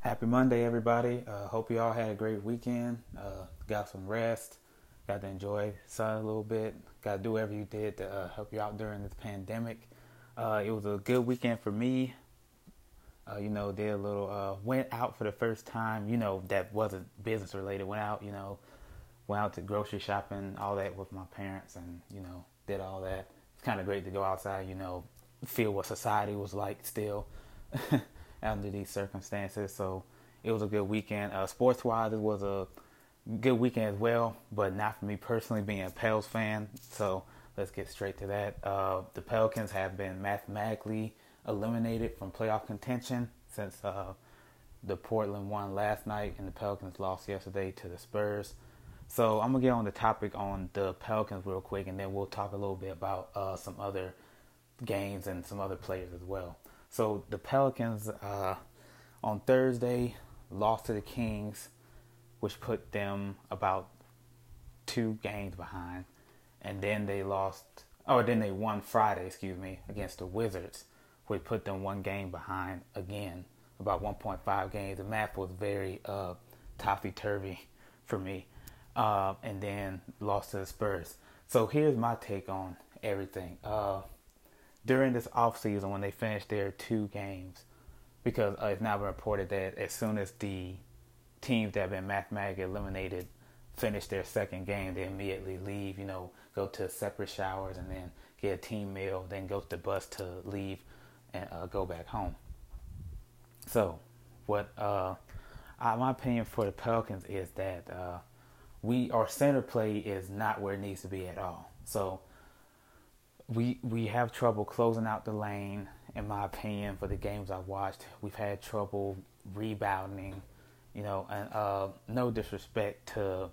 Happy Monday, everybody. Uh, hope you all had a great weekend. Uh, got some rest. Got to enjoy sun a little bit. Got to do whatever you did to uh, help you out during this pandemic. Uh, it was a good weekend for me. Uh, you know, did a little, uh, went out for the first time, you know, that wasn't business related. Went out, you know, went out to grocery shopping, all that with my parents, and, you know, did all that. It's kind of great to go outside, you know, feel what society was like still. under these circumstances. So it was a good weekend. Uh, sports wise, it was a good weekend as well, but not for me personally being a Pels fan. So let's get straight to that. Uh, the Pelicans have been mathematically eliminated from playoff contention since uh, the Portland won last night and the Pelicans lost yesterday to the Spurs. So I'm gonna get on the topic on the Pelicans real quick, and then we'll talk a little bit about uh, some other games and some other players as well. So the Pelicans uh, on Thursday lost to the Kings, which put them about two games behind, and then they lost. Oh, then they won Friday, excuse me, against the Wizards, which put them one game behind again, about 1.5 games. The math was very uh, topsy turvy for me, uh, and then lost to the Spurs. So here's my take on everything. Uh, during this off season when they finished their two games, because uh, it's now been reported that as soon as the teams that have been mathematically eliminated finish their second game, they immediately leave. You know, go to separate showers and then get a team meal, then go to the bus to leave and uh, go back home. So, what uh, my opinion for the Pelicans is that uh, we our center play is not where it needs to be at all. So we we have trouble closing out the lane. In my opinion, for the games I've watched, we've had trouble rebounding. You know, and uh, no disrespect to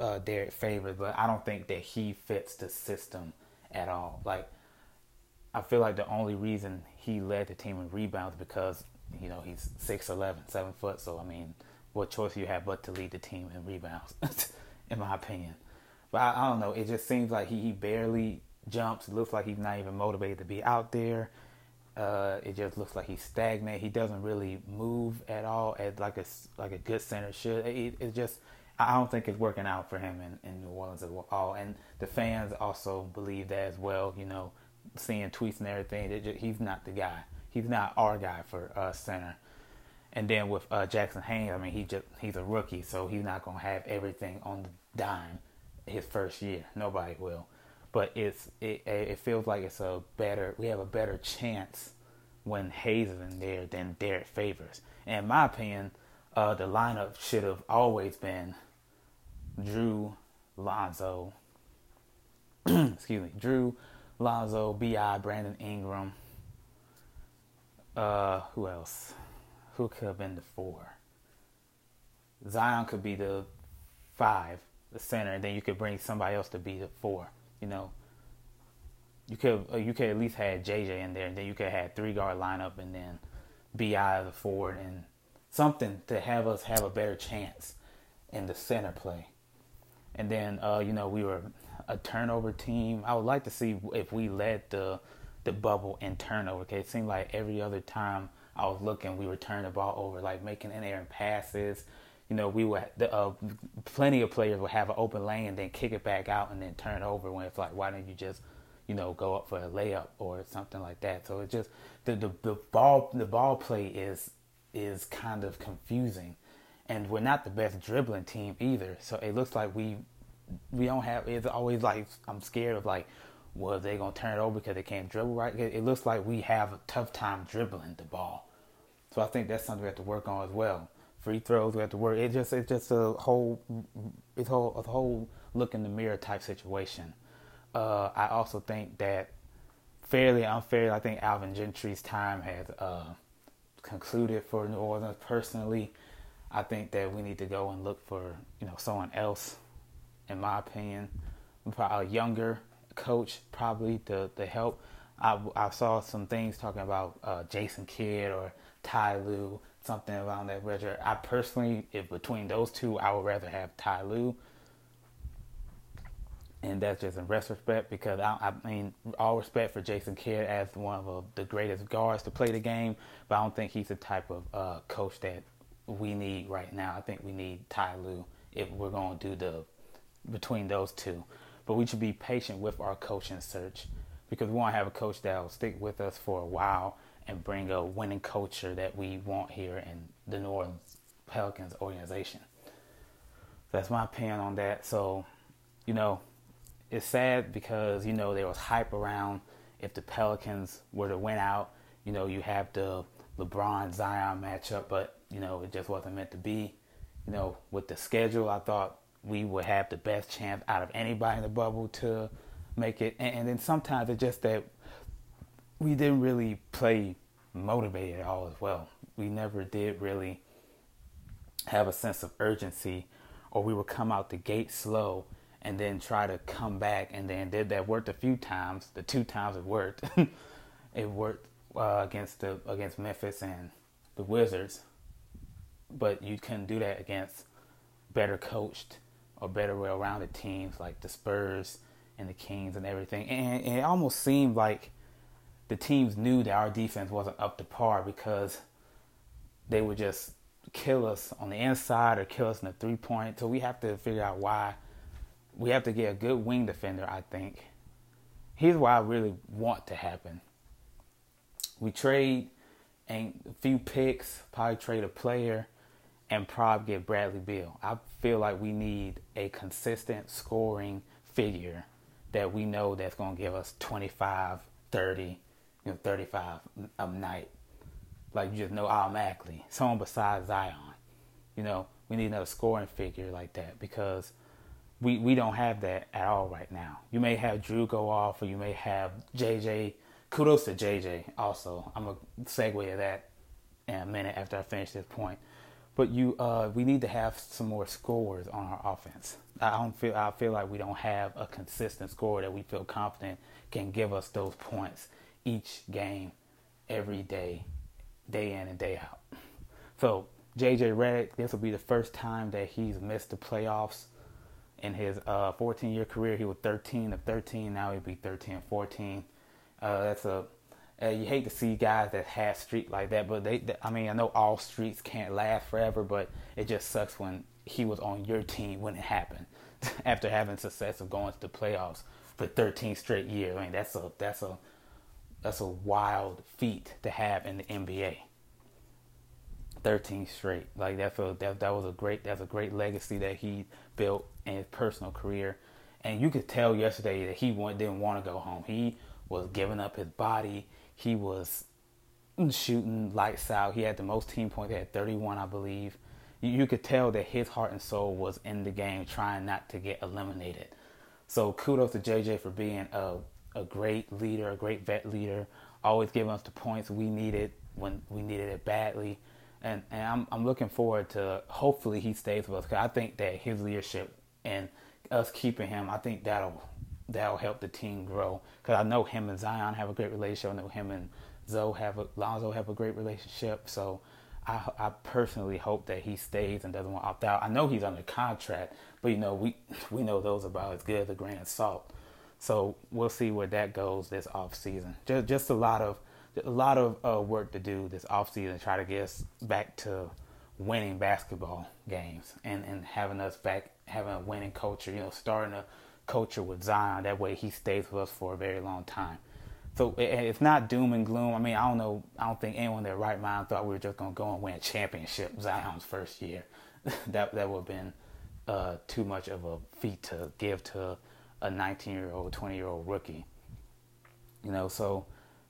uh, Derrick Favors, but I don't think that he fits the system at all. Like, I feel like the only reason he led the team in rebounds because you know he's 6'11", 7 foot. So I mean, what choice do you have but to lead the team in rebounds, in my opinion. But I, I, don't know. It just seems like he, he barely jumps. It looks like he's not even motivated to be out there. Uh, it just looks like he's stagnant. He doesn't really move at all, as like a like a good center should. It, it just I don't think it's working out for him in, in New Orleans at all. And the fans also believe that as well. You know, seeing tweets and everything. Just, he's not the guy. He's not our guy for uh, center. And then with uh, Jaxson Hayes, I mean, he just he's a rookie, so he's not gonna have everything on the dime his first year. Nobody will but it's it, it feels like it's a better we have a better chance when Hayes is in there than Derrick Favors. And in my opinion, uh, the lineup should have always been Drew, Lonzo, excuse me, Drew, Lonzo, Bi, Brandon Ingram. Uh, who else? Who could have been the four? Zion could be the five, the center, and then you could bring somebody else to be the four you know, you could uh, you could at least have JJ in there, and then you could have three guard lineup, and then Bi the forward, and something to have us have a better chance in the center play. And then uh, you know we were a turnover team. I would like to see if we led the the bubble in turnover. Okay, it seemed like every other time I was looking, we were turning the ball over, like making in air passes, you know, we would uh, plenty of players would have an open lane and then kick it back out and then turn over when it's like, why don't you just, you know, go up for a layup or something like that? So it just the the, the ball the ball play is is kind of confusing, and we're not the best dribbling team either. So it looks like we we don't have. It's always like I'm scared of like, well, they gonna turn it over because they can't dribble right. It looks like we have a tough time dribbling the ball. So I think that's something we have to work on as well free throws. We have to work. It just it's just a whole it's whole a whole look in the mirror type situation. Uh, I also think that fairly unfairly, I think Alvin Gentry's time has uh, concluded for New Orleans. Personally, I think that we need to go and look for you know someone else. In my opinion, a younger coach probably to to help. I, I saw some things talking about uh, Jason Kidd or Ty Lue something around that register. I personally, if between those two, I would rather have Ty Lue. and that's just in retrospect because I, I mean, all respect for Jason Kidd as one of the greatest guards to play the game, but I don't think he's the type of uh, coach that we need right now. I think we need Ty Lue if we're going to do the between those two. But we should be patient with our coaching search because we want to have a coach that will stick with us for a while and bring a winning culture that we want here in the New Orleans Pelicans organization. That's my opinion on that. So, you know, it's sad because you know there was hype around if the Pelicans were to win out. You know, you have the LeBron Zion matchup, but you know it just wasn't meant to be. You know, with the schedule, I thought we would have the best chance out of anybody in the bubble to make it. And, and then sometimes it's just that we didn't really play motivated at all as well. We never did really have a sense of urgency, or we would come out the gate slow and then try to come back and then did that worked a few times. The two times it worked, it worked uh, against the against Memphis and the Wizards, but you couldn't do that against better coached or better well-rounded teams like the Spurs and the Kings and everything. And, and it almost seemed like the teams knew that our defense wasn't up to par because they would just kill us on the inside or kill us in the three point. So we have to figure out why we have to get a good wing defender, I think. Here's what I really want to happen. We trade a few picks, probably trade a player, and probably get Bradley Beal. I feel like we need a consistent scoring figure that we know that's going to give us 25, 30, you know, 35 a night. Like you just know automatically. Someone besides Zion. You know, we need another scoring figure like that because – we, we don't have that at all right now. You may have Drew go off, or you may have JJ. Kudos to JJ. Also, I'm gonna segue to that in a minute after I finish this point. But you, uh, we need to have some more scores on our offense. I don't feel I feel like we don't have a consistent score that we feel confident can give us those points each game, every day, day in and day out. So JJ Redick, this will be the first time that he's missed the playoffs in his uh, 14 year career, he was 13 of 13. Now he'd be 13 of 14. Uh, that's a uh, you hate to see guys that have streak like that, but they, they, I mean, I know all streaks can't last forever, but it just sucks when he was on your team when it happened after having success of going to the playoffs for 13 straight years. I mean, that's a that's a that's a wild feat to have in the NBA. 13 straight. Like that's a that that was a great that's a great legacy that he built in his personal career. And you could tell yesterday that he want, didn't want to go home. He was giving up his body. He was shooting lights out. He had the most team points. He had 31, I believe. You, you could tell that his heart and soul was in the game, trying not to get eliminated. So kudos to JJ for being a a great leader, a great vet leader, always giving us the points we needed when we needed it badly and and I'm I'm looking forward to hopefully he stays with us because I think that his leadership and us keeping him, I think that'll that'll help the team grow. Because I know him and Zion have a great relationship. I know him and Zoe have a Lonzo have a great relationship. So I I personally hope that he stays and doesn't want to opt out. I know he's under contract, but you know we we know those about as good as a grain of salt. So we'll see where that goes this off season. Just just a lot of a lot of uh, work to do this offseason to try to get us back to winning basketball games and, and having us back having a winning culture, you know, starting a culture with Zion. That way he stays with us for a very long time. So it's not doom and gloom. I mean, I don't know. I don't think anyone in their right mind thought we were just to go and win a championship Zion's first year. that that would have been uh, too much of a feat to give to a 19 year old, 20 year old rookie. You know, so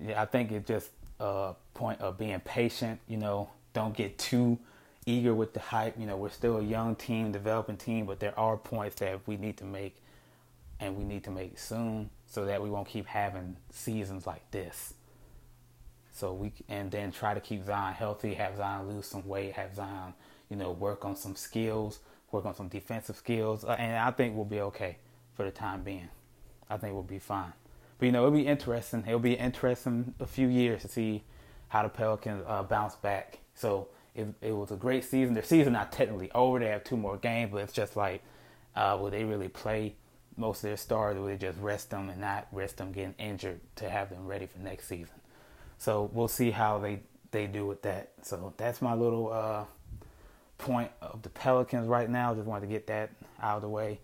yeah, I think it's just a point of being patient. You know, don't get too eager with the hype. You know, we're still a young team, developing team, but there are points that we need to make, and we need to make soon, so that we won't keep having seasons like this. So we and then try to keep Zion healthy, have Zion lose some weight, have Zion, you know, work on some skills, work on some defensive skills, uh, and I think we'll be okay for the time being. I think we'll be fine. But you know, it'll be interesting. It'll be interesting a few years to see how the Pelicans uh, bounce back. So it, it was a great season. Their season not technically over. They have two more games, but it's just like, uh, will they really play most of their stars, or they just rest them and not rest them getting injured to have them ready for next season. So we'll see how they they do with that. So that's my little uh, point of the Pelicans right now. Just wanted to get that out of the way.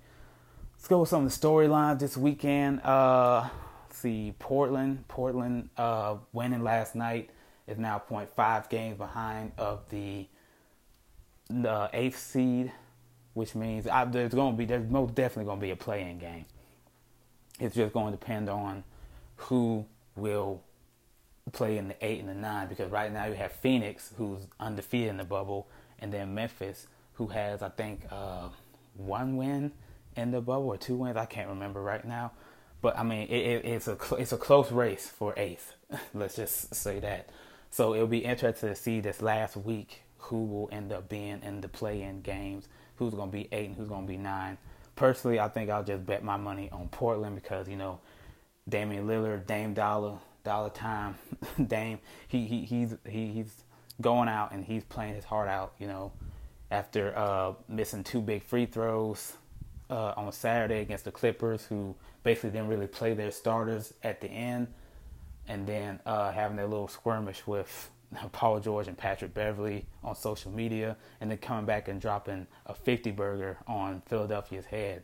Let's go with some of the storylines this weekend. Uh, see, Portland. Portland uh, winning last night is now 0.5 games behind of the the eighth seed, which means I, there's going to be there's most definitely going to be a play-in game. It's just going to depend on who will play in the eight and the nine because right now you have Phoenix who's undefeated in the bubble, and then Memphis who has I think uh, one win in the bubble or two wins. I can't remember right now, but I mean it, it, it's a it's a close race for eighth. Let's just say that. So it'll be interesting to see this last week who will end up being in the play-in games, who's going to be eight and who's going to be nine. Personally, I think I'll just bet my money on Portland because you know Damian Lillard, Dame Dollar, Dollar Time, Dame. He he he's he, he's going out and he's playing his heart out. You know, after uh, missing two big free throws uh, on Saturday against the Clippers, who basically didn't really play their starters at the end, and then uh, having their little skirmish with Paul George and Patrick Beverley on social media, and then coming back and dropping a 50 burger on Philadelphia's head.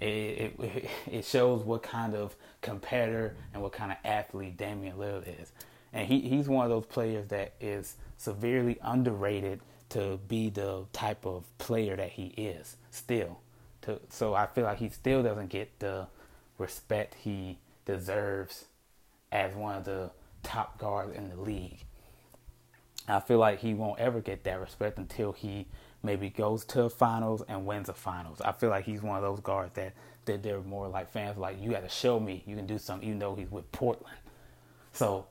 It, it, it shows what kind of competitor and what kind of athlete Damian Lillard is. And he, he's one of those players that is severely underrated to be the type of player that he is still. To, so I feel like he still doesn't get the respect he deserves as one of the top guards in the league. I feel like he won't ever get that respect until he maybe goes to the finals and wins the finals. I feel like he's one of those guards that that they're more like fans like you got to show me you can do something even though he's with Portland. So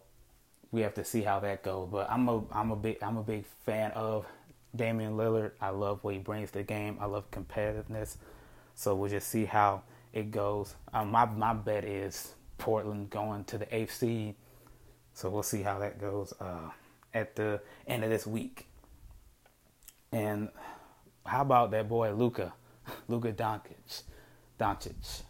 we have to see how that goes. But I'm a I'm a big I'm a big fan of Damian Lillard. I love what he brings to the game. I love competitiveness. So we'll just see how it goes. Um, my my bet is Portland going to the eighth seed. So we'll see how that goes. Uh, at the end of this week. And how about that boy Luka, Luka Doncic, Doncic.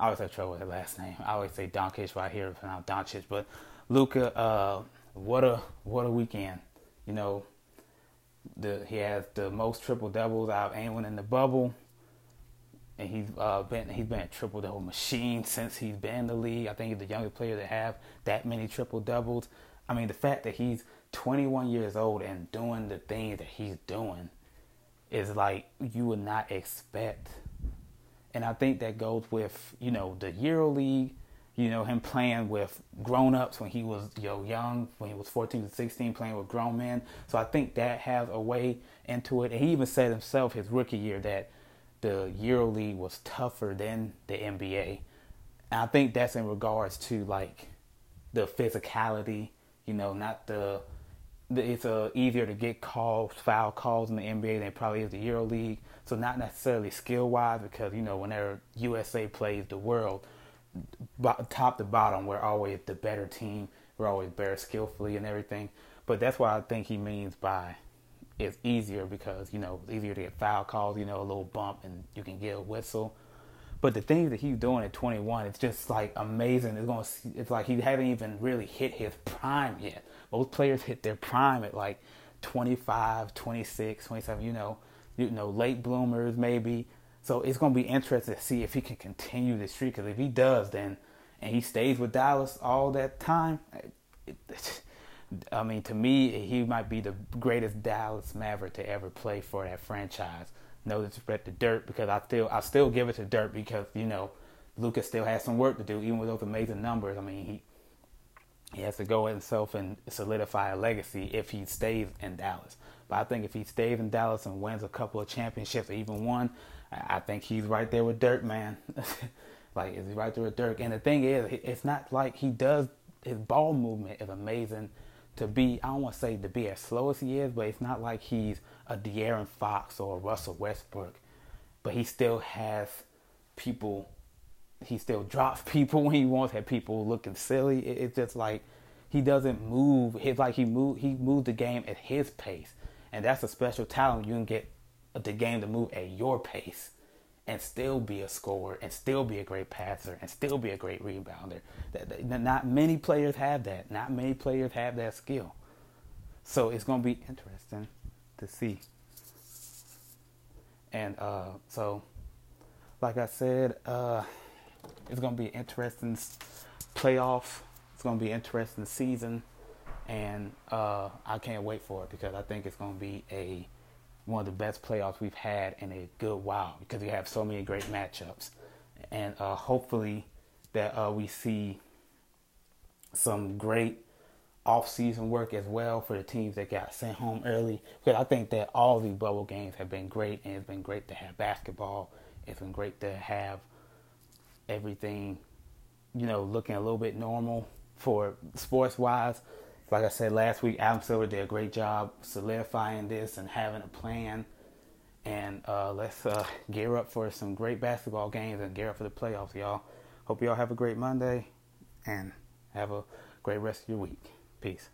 I always have trouble with the last name. I always say Doncic, but I hear it pronounced Doncic. But Luka, uh, what a what a weekend! You know, the he has the most triple doubles out of anyone in the bubble, and he's uh, been he's been a triple double machine since he's been in the league. I think he's the youngest player to have that many triple doubles. I mean, the fact that he's 21 years old and doing the things that he's doing is like you would not expect. And I think that goes with, you know, the Euro League, you know, him playing with grown ups when he was you know, young, when he was 14 to 16, playing with grown men. So I think that has a way into it. And he even said himself his rookie year that the Euro League was tougher than the NBA. And I think that's in regards to like the physicality you know, not the, it's uh, easier to get calls, foul calls in the NBA than probably is the Euro League. So not necessarily skill wise, because you know whenever USA plays the world, top to bottom, we're always the better team. We're always better skillfully and everything. But that's what I think he means by it's easier because you know it's easier to get foul calls. You know, a little bump and you can get a whistle. But the things that he's doing at 21, it's just like amazing. It's going to, It's like he hasn't even really hit his prime yet. Most players hit their prime at like 25, 26, 27. You know, you know, late bloomers maybe. So it's going to be interesting to see if he can continue this streak. Because if he does, then and he stays with Dallas all that time, it, it, I mean, to me, he might be the greatest Dallas Maverick to ever play for that franchise no disrespect to Dirk because I still I still give it to Dirk because you know Luka's still has some work to do even with those amazing numbers. I mean he he has to go himself and solidify a legacy if he stays in Dallas. But I think if he stays in Dallas and wins a couple of championships or even one, I think he's right there with Dirk, man. like is he right there with Dirk? And the thing is, it's not like he does his ball movement is amazing to be, I don't want to say to be as slow as he is, but it's not like he's a De'Aaron Fox or a Russell Westbrook. But he still has people, he still drops people when he wants, have people looking silly. it's just like he doesn't move. It's like he move, he moves the game at his pace. And that's a special talent. You can get the game to move at your pace. And still be a scorer and still be a great passer and still be a great rebounder. Not many players have that. Not many players have that skill. So it's going to be interesting to see. And uh, so, like I said, uh, it's going to be interesting playoff. It's going to be interesting season, and uh, I can't wait for it because I think it's going to be a one of the best playoffs we've had in a good while because we have so many great matchups, and uh, hopefully that uh, we see some great off-season work as well for the teams that got sent home early. Because I think that all these bubble games have been great, and it's been great to have basketball. It's been great to have everything, you know, looking a little bit normal for sports-wise. Like I said last week, Adam Silver did a great job solidifying this and having a plan. And uh, let's uh, gear up for some great basketball games and gear up for the playoffs, y'all. Hope y'all have a great Monday and have a great rest of your week. Peace.